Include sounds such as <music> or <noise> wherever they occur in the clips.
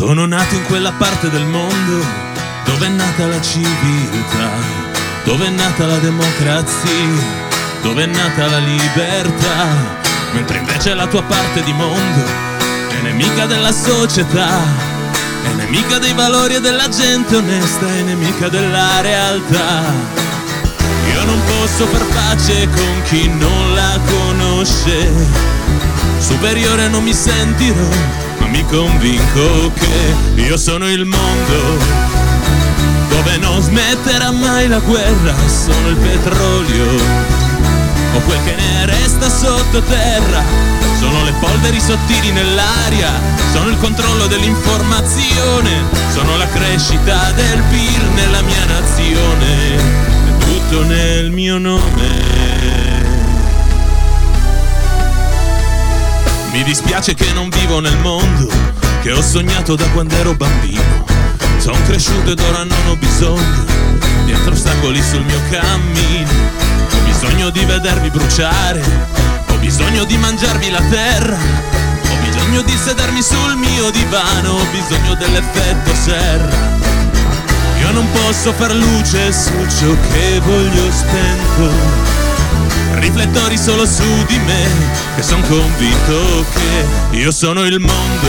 Sono nato in quella parte del mondo dove è nata la civiltà, dove è nata la democrazia, dove è nata la libertà, mentre invece la tua parte di mondo è nemica della società, è nemica dei valori e della gente onesta, è nemica della realtà. Io non posso far pace con chi non la conosce, superiore non mi sentirò, mi convinco che io sono il mondo dove non smetterà mai la guerra, sono il petrolio o quel che ne resta sottoterra, sono le polveri sottili nell'aria, sono il controllo dell'informazione, sono la crescita del PIL nella mia nazione, è tutto nel mio nome. Mi dispiace che non vivo nel mondo che ho sognato da quando ero bambino. Sono cresciuto ed ora non ho bisogno di altri ostacoli sul mio cammino. Ho bisogno di vedervi bruciare, ho bisogno di mangiarvi la terra, ho bisogno di sedermi sul mio divano, ho bisogno dell'effetto serra. Io non posso far luce su ciò che voglio spento. Riflettori solo su di me, che son convinto che io sono il mondo.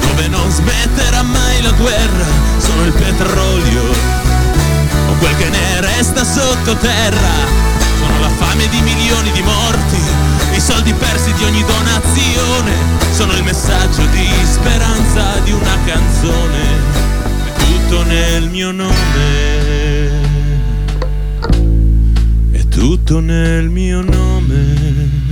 Dove non smetterà mai la guerra, sono il petrolio. O quel che ne resta sottoterra, sono la fame di milioni di morti, i soldi persi di ogni donazione, sono il messaggio di speranza di una canzone, è tutto nel mio nome, tutto nel mio nome.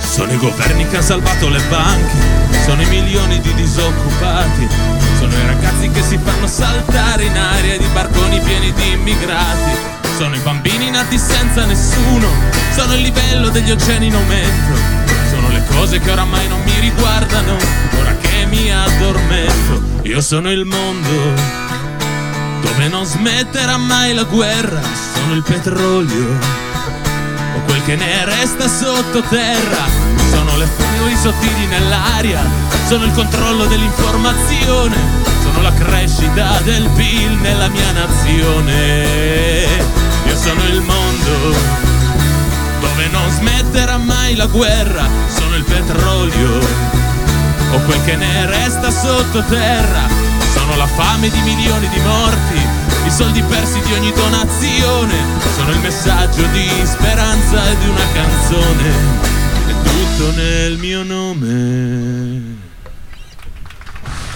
Sono i governi che hanno salvato le banche, sono i milioni di disoccupati, sono i ragazzi che si fanno saltare in aria di barconi pieni di immigrati, sono i bambini nati senza nessuno, sono il livello degli oceani in aumento, sono le cose che oramai non mi riguardano, ora che mi addormento, io sono il mondo dove non smetterà mai la guerra, sono il petrolio o quel che ne resta sottoterra. Sono le fuori sottili nell'aria, sono il controllo dell'informazione, sono la crescita del PIL nella mia nazione. Io sono il mondo dove non smetterà mai la guerra, sono il petrolio o quel che ne resta sottoterra. Sono la fame di milioni di morti, i soldi persi di ogni donazione, sono il messaggio di speranza e di una canzone, è tutto nel mio nome.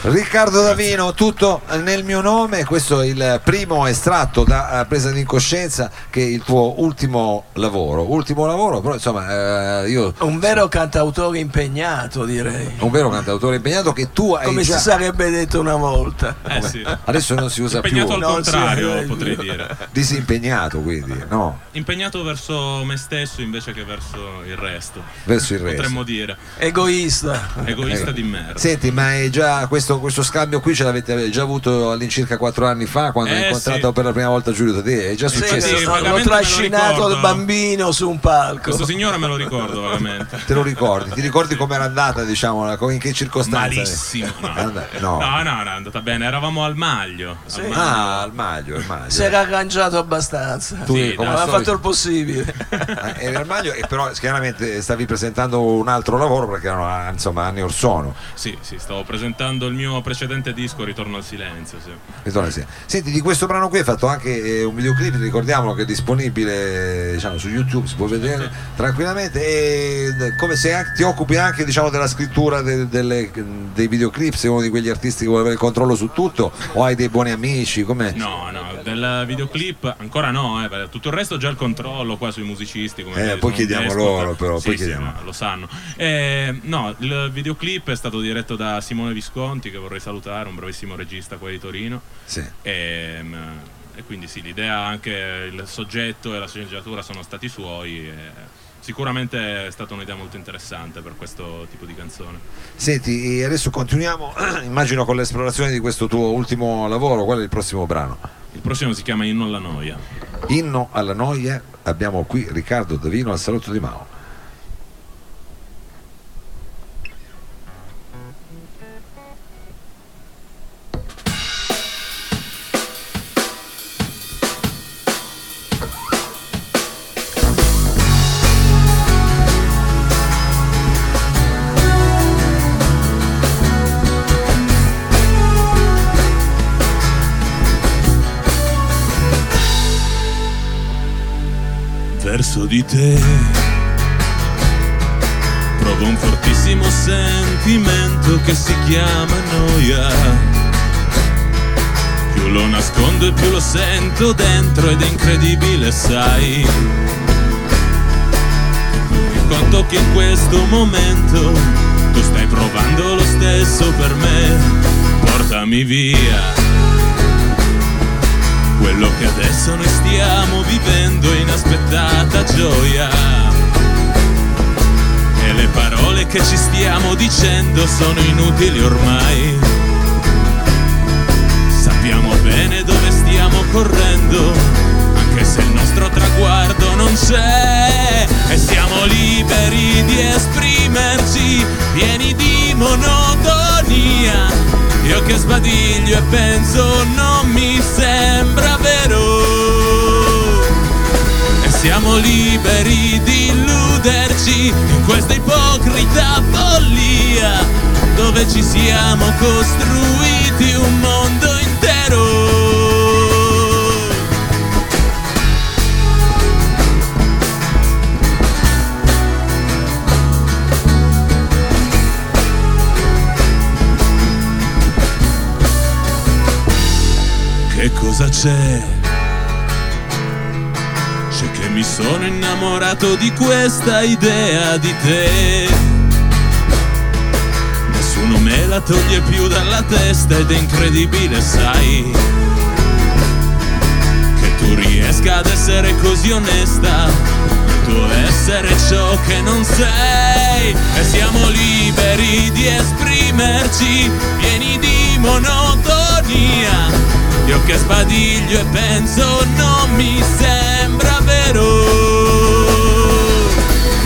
Riccardo Davino, tutto nel mio nome, questo è il primo estratto da eh, presa di incoscienza che è il tuo ultimo lavoro, ultimo lavoro, però insomma eh, io Un vero cantautore impegnato, direi. un vero cantautore impegnato che tu hai Come già si sarebbe detto una volta. Eh sì. adesso non si usa Impegnato più al Non si contrario, vede potrei più. dire. disimpegnato quindi, no? Impegnato verso me stesso invece che verso il resto. Verso il resto. Potremmo dire. Egoista. Egoista di merda. Senti, ma è già questo, questo scambio qui ce l'avete già avuto all'incirca quattro anni fa quando hai Eh, incontrato sì. per la prima volta Giulio Tadei? È già Sì, successo? sì, l'ho me lo trascinato il bambino su un palco. Questo signore me lo ricordo vagamente. Te lo ricordi? Ti ricordi com'era andata, diciamo, in che circostanze? Malissimo. No. No. no, no, no, è andata bene. Eravamo al maglio. Al Sì. maglio. Ah, al maggio, al maggio. Si era arrangiato abbastanza. Tu Sì, come al Aveva fatto il possibile. Eh, eri al maglio e però chiaramente stavi presentando un altro lavoro perché erano ah, insomma anni or sono. Sì, sì, stavo presentando il mio precedente disco Ritorno al silenzio. Sì. Ritorno sì. Senti, di questo brano qui hai fatto anche eh, un videoclip, ricordiamolo che è disponibile diciamo, su YouTube, si può vedere tranquillamente e eh, come se anche- ti occupi anche diciamo, della scrittura de- delle- dei videoclip, sei uno di quegli artisti che vuole avere il controllo su tutto o hai dei buoni amici? Com'è? No, no, del videoclip ancora no, eh, tutto il resto già il controllo qua sui musicisti. Come Eh, poi chiediamo un loro, però, Sì, poi sì, chiediamo. lo sanno. Eh, no, il videoclip è stato diretto da Simone Visconti, che vorrei salutare, un bravissimo regista qua di Torino. Sì. Ehm, e quindi sì, l'idea, anche il soggetto e la sceneggiatura sono stati suoi. E sicuramente è stata un'idea molto interessante per questo tipo di canzone. Senti, adesso continuiamo, <clears throat> immagino con l'esplorazione di questo tuo ultimo lavoro, qual è il prossimo brano? Il prossimo si chiama Inno alla noia. Inno alla noia, abbiamo qui Riccardo Davino al salotto di Mao. Sai. Quanto che in questo momento tu stai provando lo stesso per me. Portami via quello che adesso noi stiamo vivendo inaspettata gioia. E le parole che ci stiamo dicendo sono inutili ormai. Sappiamo bene dove stiamo correndo, anche se il nostro traguardo non c'è. E siamo liberi di esprimerci, pieni di monotonia io che sbadiglio e penso non mi sembra vero. E siamo liberi di illuderci in questa ipocrita follia dove ci siamo costruiti un mondo cosa c'è? C'è che mi sono innamorato di questa idea di te. Nessuno me la toglie più dalla testa ed è incredibile, sai. Che tu riesca ad essere così onesta. Tuo essere ciò che non sei. E siamo liberi di esprimerci, pieni di monotonia io che sbadiglio e penso non mi sembra vero.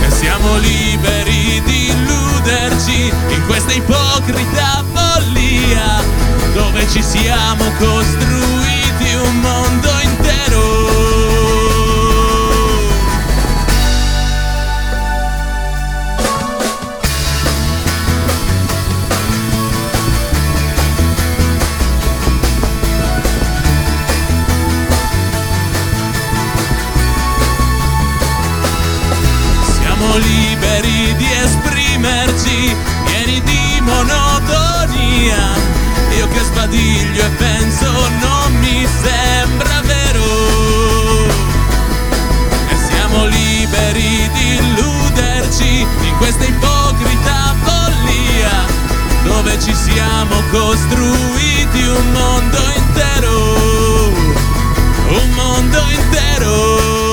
E siamo liberi di illuderci in questa ipocrita follia Dove ci siamo costruiti un mondo liberi di esprimerci, pieni di monotonia. Io che sbadiglio e penso non mi sembra vero. E siamo liberi di illuderci in questa ipocrita follia, dove ci siamo costruiti un mondo intero. Un mondo intero.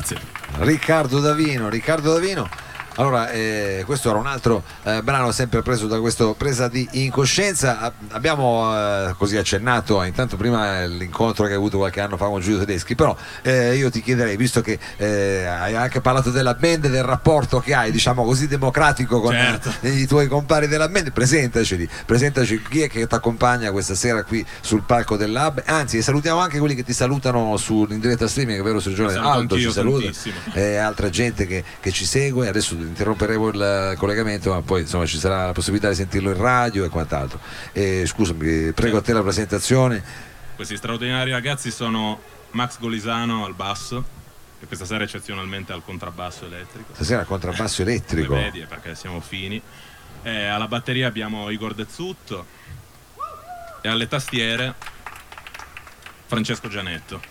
Grazie. Riccardo Davino, Riccardo Davino allora, eh, questo era un altro eh, brano sempre preso da questa presa di incoscienza. Abbiamo eh, così accennato intanto prima l'incontro che hai avuto qualche anno fa con Giulio Tedeschi, però eh, io ti chiederei, visto che eh, hai anche parlato della band e del rapporto che hai, diciamo così democratico con certo. i tuoi compari della band, presentaci, presentaci chi è che ti accompagna questa sera qui sul palco del Lab. Anzi, salutiamo anche quelli che ti salutano su, in diretta streaming, vero Sergio Aldo ci saluta, e altra gente che, che ci segue. Adesso interromperemo il collegamento, ma poi insomma ci sarà la possibilità di sentirlo in radio e quant'altro. E, scusami, prego a te la presentazione. Questi straordinari ragazzi sono Max Golisano al basso, e questa sera eccezionalmente al contrabbasso elettrico. Stasera al contrabbasso elettrico. Vedi, perché siamo fini. E alla batteria abbiamo Igor Dezzutto e alle tastiere Francesco Gianetto.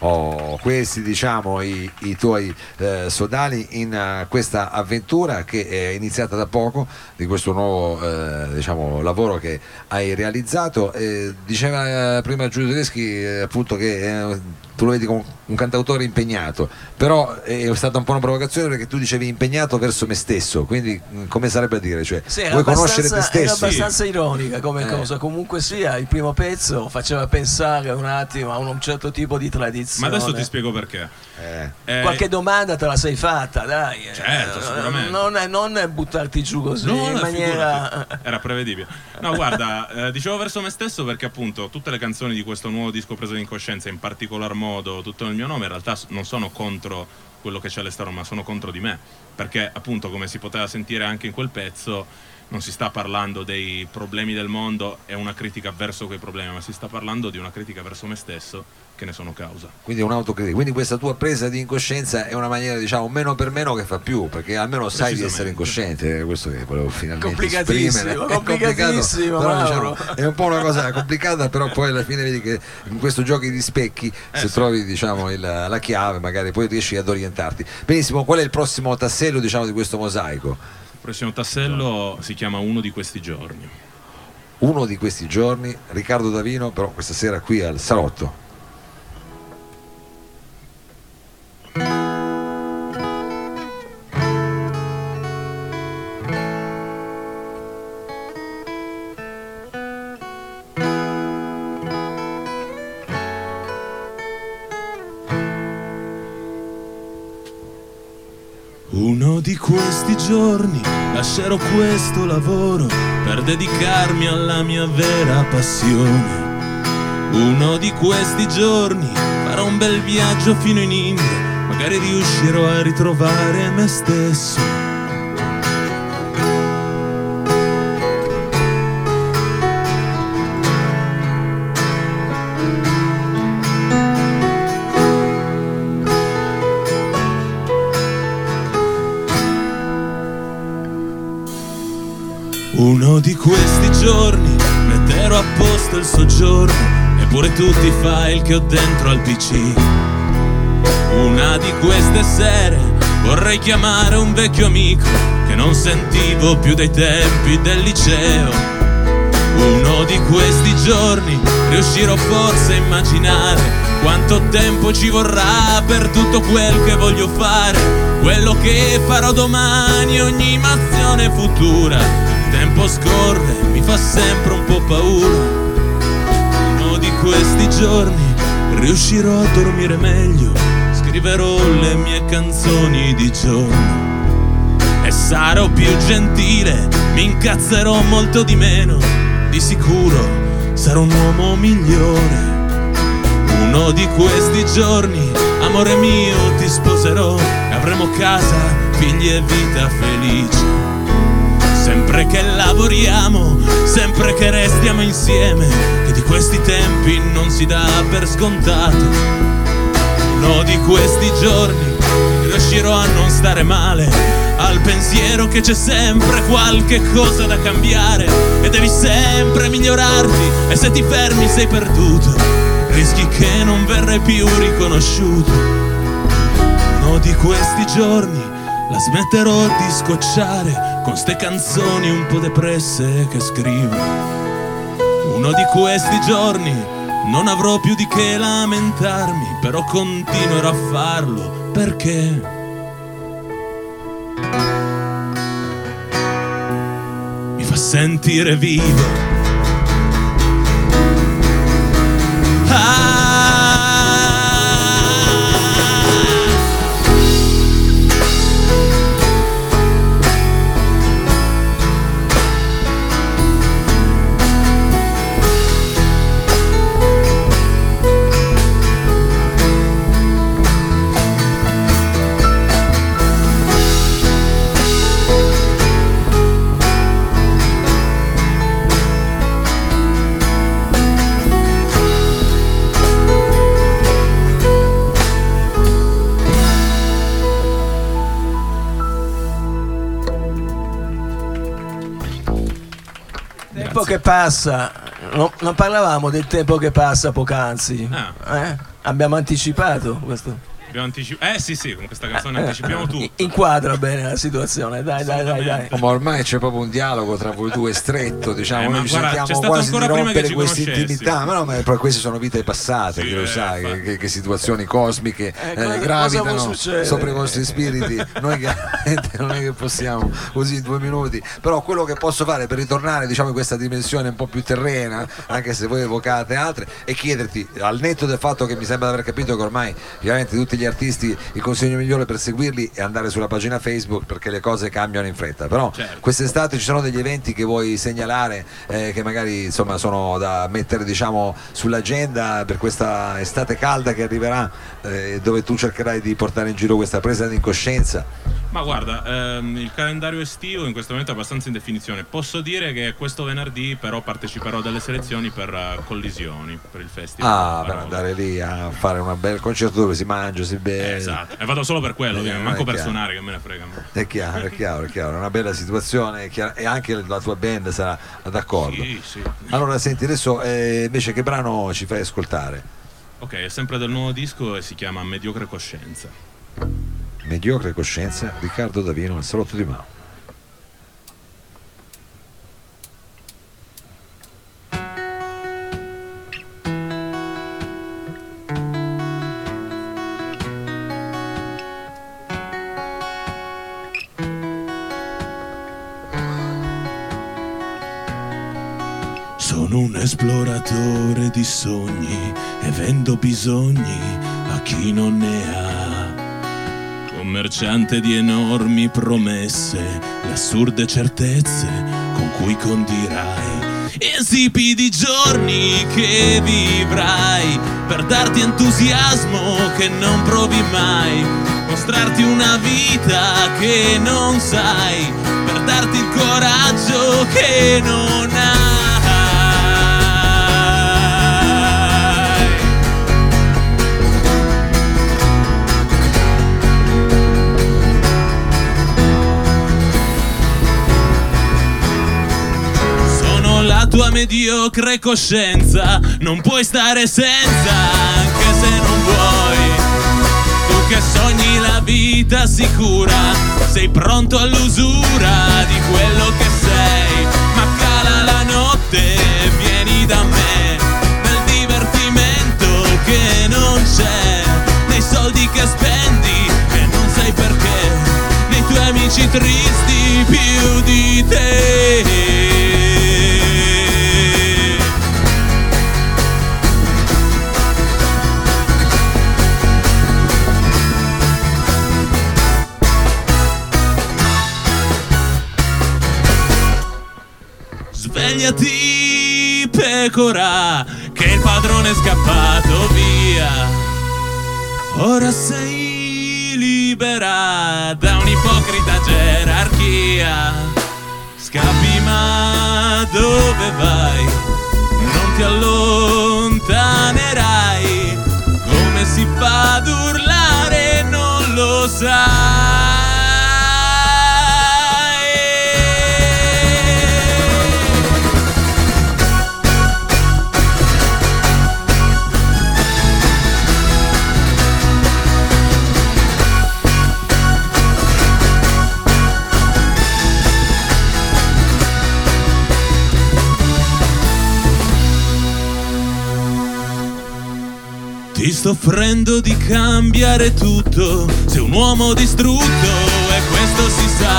Oh, questi diciamo i, i tuoi eh, sodali in eh, questa avventura che è iniziata da poco di questo nuovo eh, diciamo, lavoro che hai realizzato. Eh, diceva prima Giulio Tedeschi eh, appunto che eh, tu lo vedi come un cantautore impegnato. Però è stata un po' una provocazione perché tu dicevi impegnato verso me stesso quindi mh, come sarebbe a dire cioè, Sì, vuoi conoscere te abbastanza, era stesso? abbastanza ironica come cosa. Comunque sia, il primo pezzo faceva pensare un attimo a un certo tipo di Ma tradizione. adesso ti spiego perché. Eh. Eh, Qualche domanda te la sei fatta, dai. eh. Certo, sicuramente. Non, è- non è buttarti giù così No, in maniera. figurati. Era prevedibile. No, guarda, eh, dicevo verso me stesso perché appunto tutte le canzoni di questo nuovo disco preso in coscienza, in particolar modo tutto nel mio nome, in realtà non sono contro quello che c'è all'esterno, ma sono contro di me. Perché appunto, come si poteva sentire anche in quel pezzo, non si sta parlando dei problemi del mondo e una critica verso quei problemi, ma si sta parlando di una critica verso me stesso che ne sono causa. quindi un'autocritica quindi questa tua presa di incoscienza è una maniera diciamo meno per meno che fa più perché almeno sai di essere incosciente eh, questo che volevo finalmente Complicatissimo, esprimere. <laughs> È complicatissimo, però, diciamo, è un po' una cosa complicata però poi alla fine vedi che in questo gioco di specchi Eh, se sì. trovi diciamo il- la chiave magari poi riesci ad orientarti benissimo qual è il prossimo tassello diciamo di questo mosaico Prossimo tassello si chiama Uno di questi giorni. uno di questi giorni Riccardo Davino però questa sera qui al salotto lascerò questo lavoro per dedicarmi alla mia vera passione. Uno di questi giorni farò un bel viaggio fino in India, magari riuscirò a ritrovare me stesso. Il soggiorno Eppure tutti i file che ho dentro al PC Una di queste sere vorrei chiamare un vecchio amico Che non sentivo più dai tempi del liceo uno di questi giorni riuscirò forse a immaginare quanto tempo ci vorrà per tutto quel che voglio fare, quello che farò domani, ogni azione futura. Il tempo scorre, mi fa sempre un po' paura. Questi giorni riuscirò a dormire meglio, scriverò le mie canzoni di giorno. E sarò più gentile, mi incazzerò molto di meno. Di sicuro sarò un uomo migliore. Uno di questi giorni, amore mio, ti sposerò avremo casa, figli e vita felice. Sempre che lavoriamo, sempre che restiamo insieme, di questi tempi non si dà per scontato. Uno di questi giorni riuscirò a non stare male al pensiero che c'è sempre qualche cosa da cambiare e devi sempre migliorarti e se ti fermi sei perduto, rischi che non verrai più riconosciuto. Uno di questi giorni la smetterò di scocciare con ste canzoni un po' depresse che scrivo. Uno di questi giorni non avrò più di che lamentarmi, però continuerò a farlo perché mi fa sentire vivo. Passa, no- non parlavamo del tempo che passa poc'anzi. Ah. Eh? Abbiamo anticipato questo. Abbiamo anticipato. Eh sì, sì, con questa canzone anticipiamo I- tutto. Inquadra bene la situazione, dai, dai, dai, dai. Ma ormai c'è proprio un dialogo tra voi due stretto, diciamo, Eh, noi cerchiamo stato quasi di rompere ci questa intimità, ma no, ma poi queste sono vite passate, Sì, che lo eh, sai, che, infatti. che- che situazioni cosmiche Eh, eh, cosa- gravitano sopra i vostri spiriti, noi chiaramente non è che possiamo così in due minuti, però quello che posso fare per ritornare diciamo in questa dimensione un po' più terrena, anche se voi evocate altre, è chiederti, al netto del fatto che mi sembra di aver capito che ormai chiaramente tutti gli artisti il consiglio migliore per seguirli è andare sulla pagina Facebook perché le cose cambiano in fretta, però Certo. quest'estate ci sono degli eventi che vuoi segnalare eh, che magari insomma sono da mettere diciamo sull'agenda per questa estate calda che arriverà eh, dove tu cercherai di portare in giro questa presa di incoscienza Ma guarda, ehm, il calendario estivo in questo momento è abbastanza in definizione. Posso dire che questo venerdì però parteciperò a delle selezioni per eh, collisioni, per il festival. ah per andare lì a fare un bel concerto dove si mangia si beve Eh, esatto, e vado solo per quello, Eh, manco per chiaro. suonare che me ne frega. è chiaro, è chiaro, è chiaro, è una bella situazione e anche la tua band sarà d'accordo. Sì, sì. Allora senti, adesso eh, invece che brano ci fai ascoltare? Ok, è sempre del nuovo disco e si chiama Mediocre Coscienza. Mediocre coscienza, Riccardo Davino, il salotto di Mao. Sono un esploratore di sogni e vendo bisogni a chi non ne ha. Commerciante di enormi promesse, le assurde certezze con cui condirai. Insipidi giorni che vivrai per darti entusiasmo che non provi mai. Mostrarti una vita che non sai, per darti il coraggio che non hai. Tua mediocre coscienza, non puoi stare senza, anche se non vuoi. Tu che sogni la vita sicura, sei pronto all'usura di quello che sei. Ma cala la notte, vieni da me, nel divertimento che non c'è, nei soldi che spendi e non sai perché, nei tuoi amici tristi più di te. Svegliati pecora che il padrone è scappato via. Ora sei libera da un'ipocrita gerarchia. Scappi ma dove vai? Non ti allontanerai. Come si fa ad urlare? Non lo sai Ti sto offrendo di cambiare tutto, sei un uomo distrutto e questo si sa.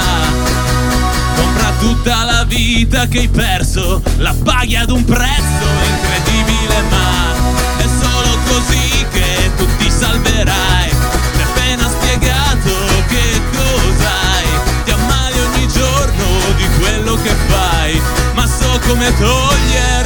Compra tutta la vita che hai perso, la paghi ad un prezzo incredibile, ma è solo così che tu ti salverai. Ti ho appena spiegato che cos'hai, ti ammali ogni giorno di quello che fai, ma so come toglierti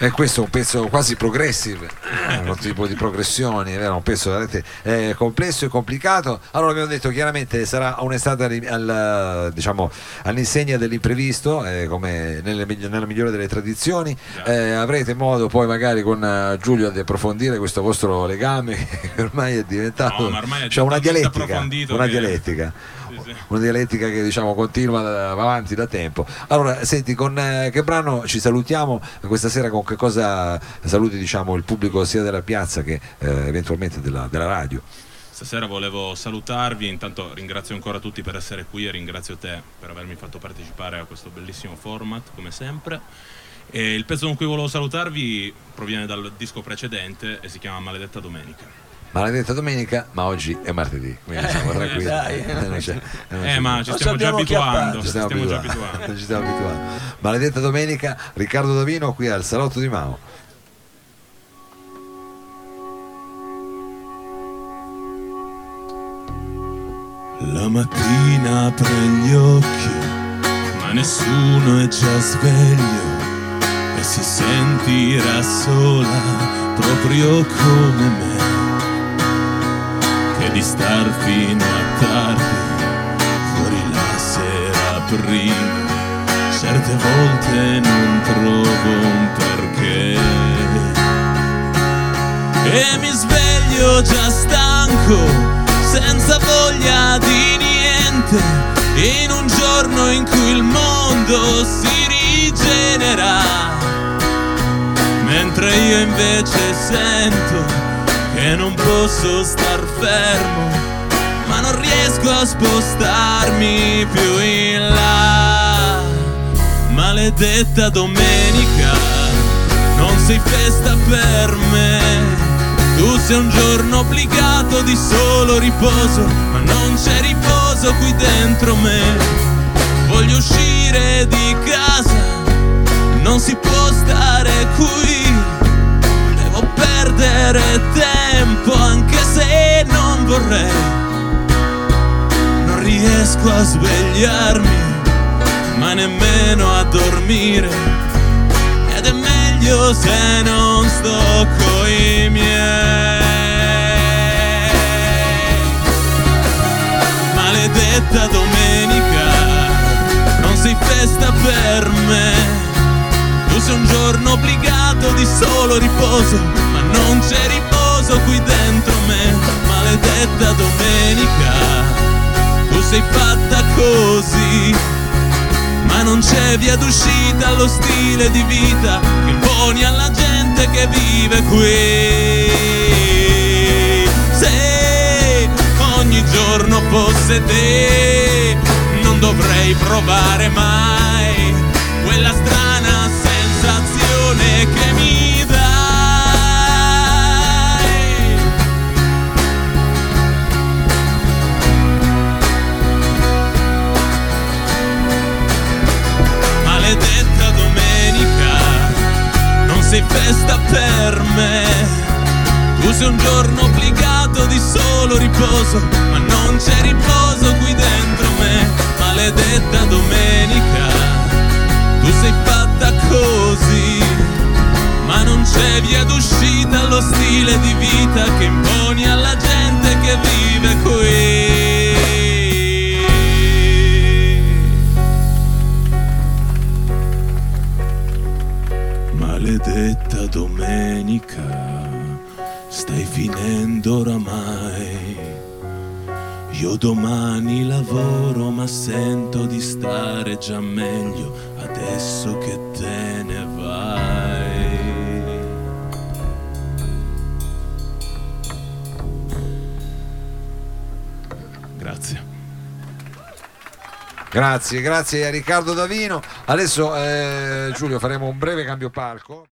E questo è un pezzo quasi progressive, eh, un tipo di progressioni, è un pezzo veramente eh, complesso e complicato. Allora abbiamo detto chiaramente sarà un'estate al- diciamo, all'insegna dell'imprevisto, eh, come nelle, nella migliore delle tradizioni. Eh, avrete modo poi magari con eh, Giulio di approfondire questo vostro legame <laughs> che ormai è diventato No, ma ormai è cioè una dialettica. Una che- dialettica. Sì, sì. una dialettica che diciamo continua da- va avanti da tempo. Allora, senti, con eh, che brano ci salutiamo questa sera? Con che cosa saluti diciamo, il pubblico sia della piazza che eh, eventualmente della, della radio? Stasera volevo salutarvi, intanto ringrazio ancora tutti per essere qui e ringrazio te per avermi fatto partecipare a questo bellissimo format, come sempre. E il pezzo con cui volevo salutarvi proviene dal disco precedente e si chiama Maledetta Domenica. Maledetta domenica, ma oggi è martedì, quindi siamo tranquilli. dai. Non c'è- non Eh, c'è- ma ci Ci stiamo già abituando. Ci stiamo, già abituando. abituando. Ci stiamo abituando. Maledetta domenica, Riccardo Davino qui al Salotto di Mao. La mattina apre gli occhi, ma nessuno è già sveglio e si sentirà sola proprio come me, di star fino a tardi fuori la sera prima, certe volte non trovo un perché. E mi sveglio già stanco, senza voglia di niente, in un giorno in cui il mondo si rigenera, mentre io invece sento che non posso star fermo, ma non riesco a spostarmi più in là. Maledetta domenica, non sei festa per me. Tu sei un giorno obbligato di solo riposo, ma non c'è riposo qui dentro me. Voglio uscire di casa, non si può stare qui. Riesco a svegliarmi, ma nemmeno a dormire. Ed è meglio se non sto coi miei. Maledetta domenica, non sei festa per me. Tu sei un giorno obbligato di solo riposo, ma non c'è riposo qui dentro me. Maledetta domenica, sei fatta così. Ma non c'è via d'uscita allo stile di vita che imponi alla gente che vive qui. Se ogni giorno fosse te, non dovrei provare mai quella strana sensazione che mi festa per me. Tu sei un giorno obbligato di solo riposo, ma non c'è riposo qui dentro me. Maledetta domenica, tu sei fatta così, ma non c'è via d'uscita allo stile di vita che imponi alla gente che vive qui. Domenica, stai finendo oramai. Io domani lavoro ma sento di stare già meglio adesso che te ne vai. Grazie. Grazie, grazie a Riccardo Davino. Adesso eh, Giulio faremo un breve cambio palco.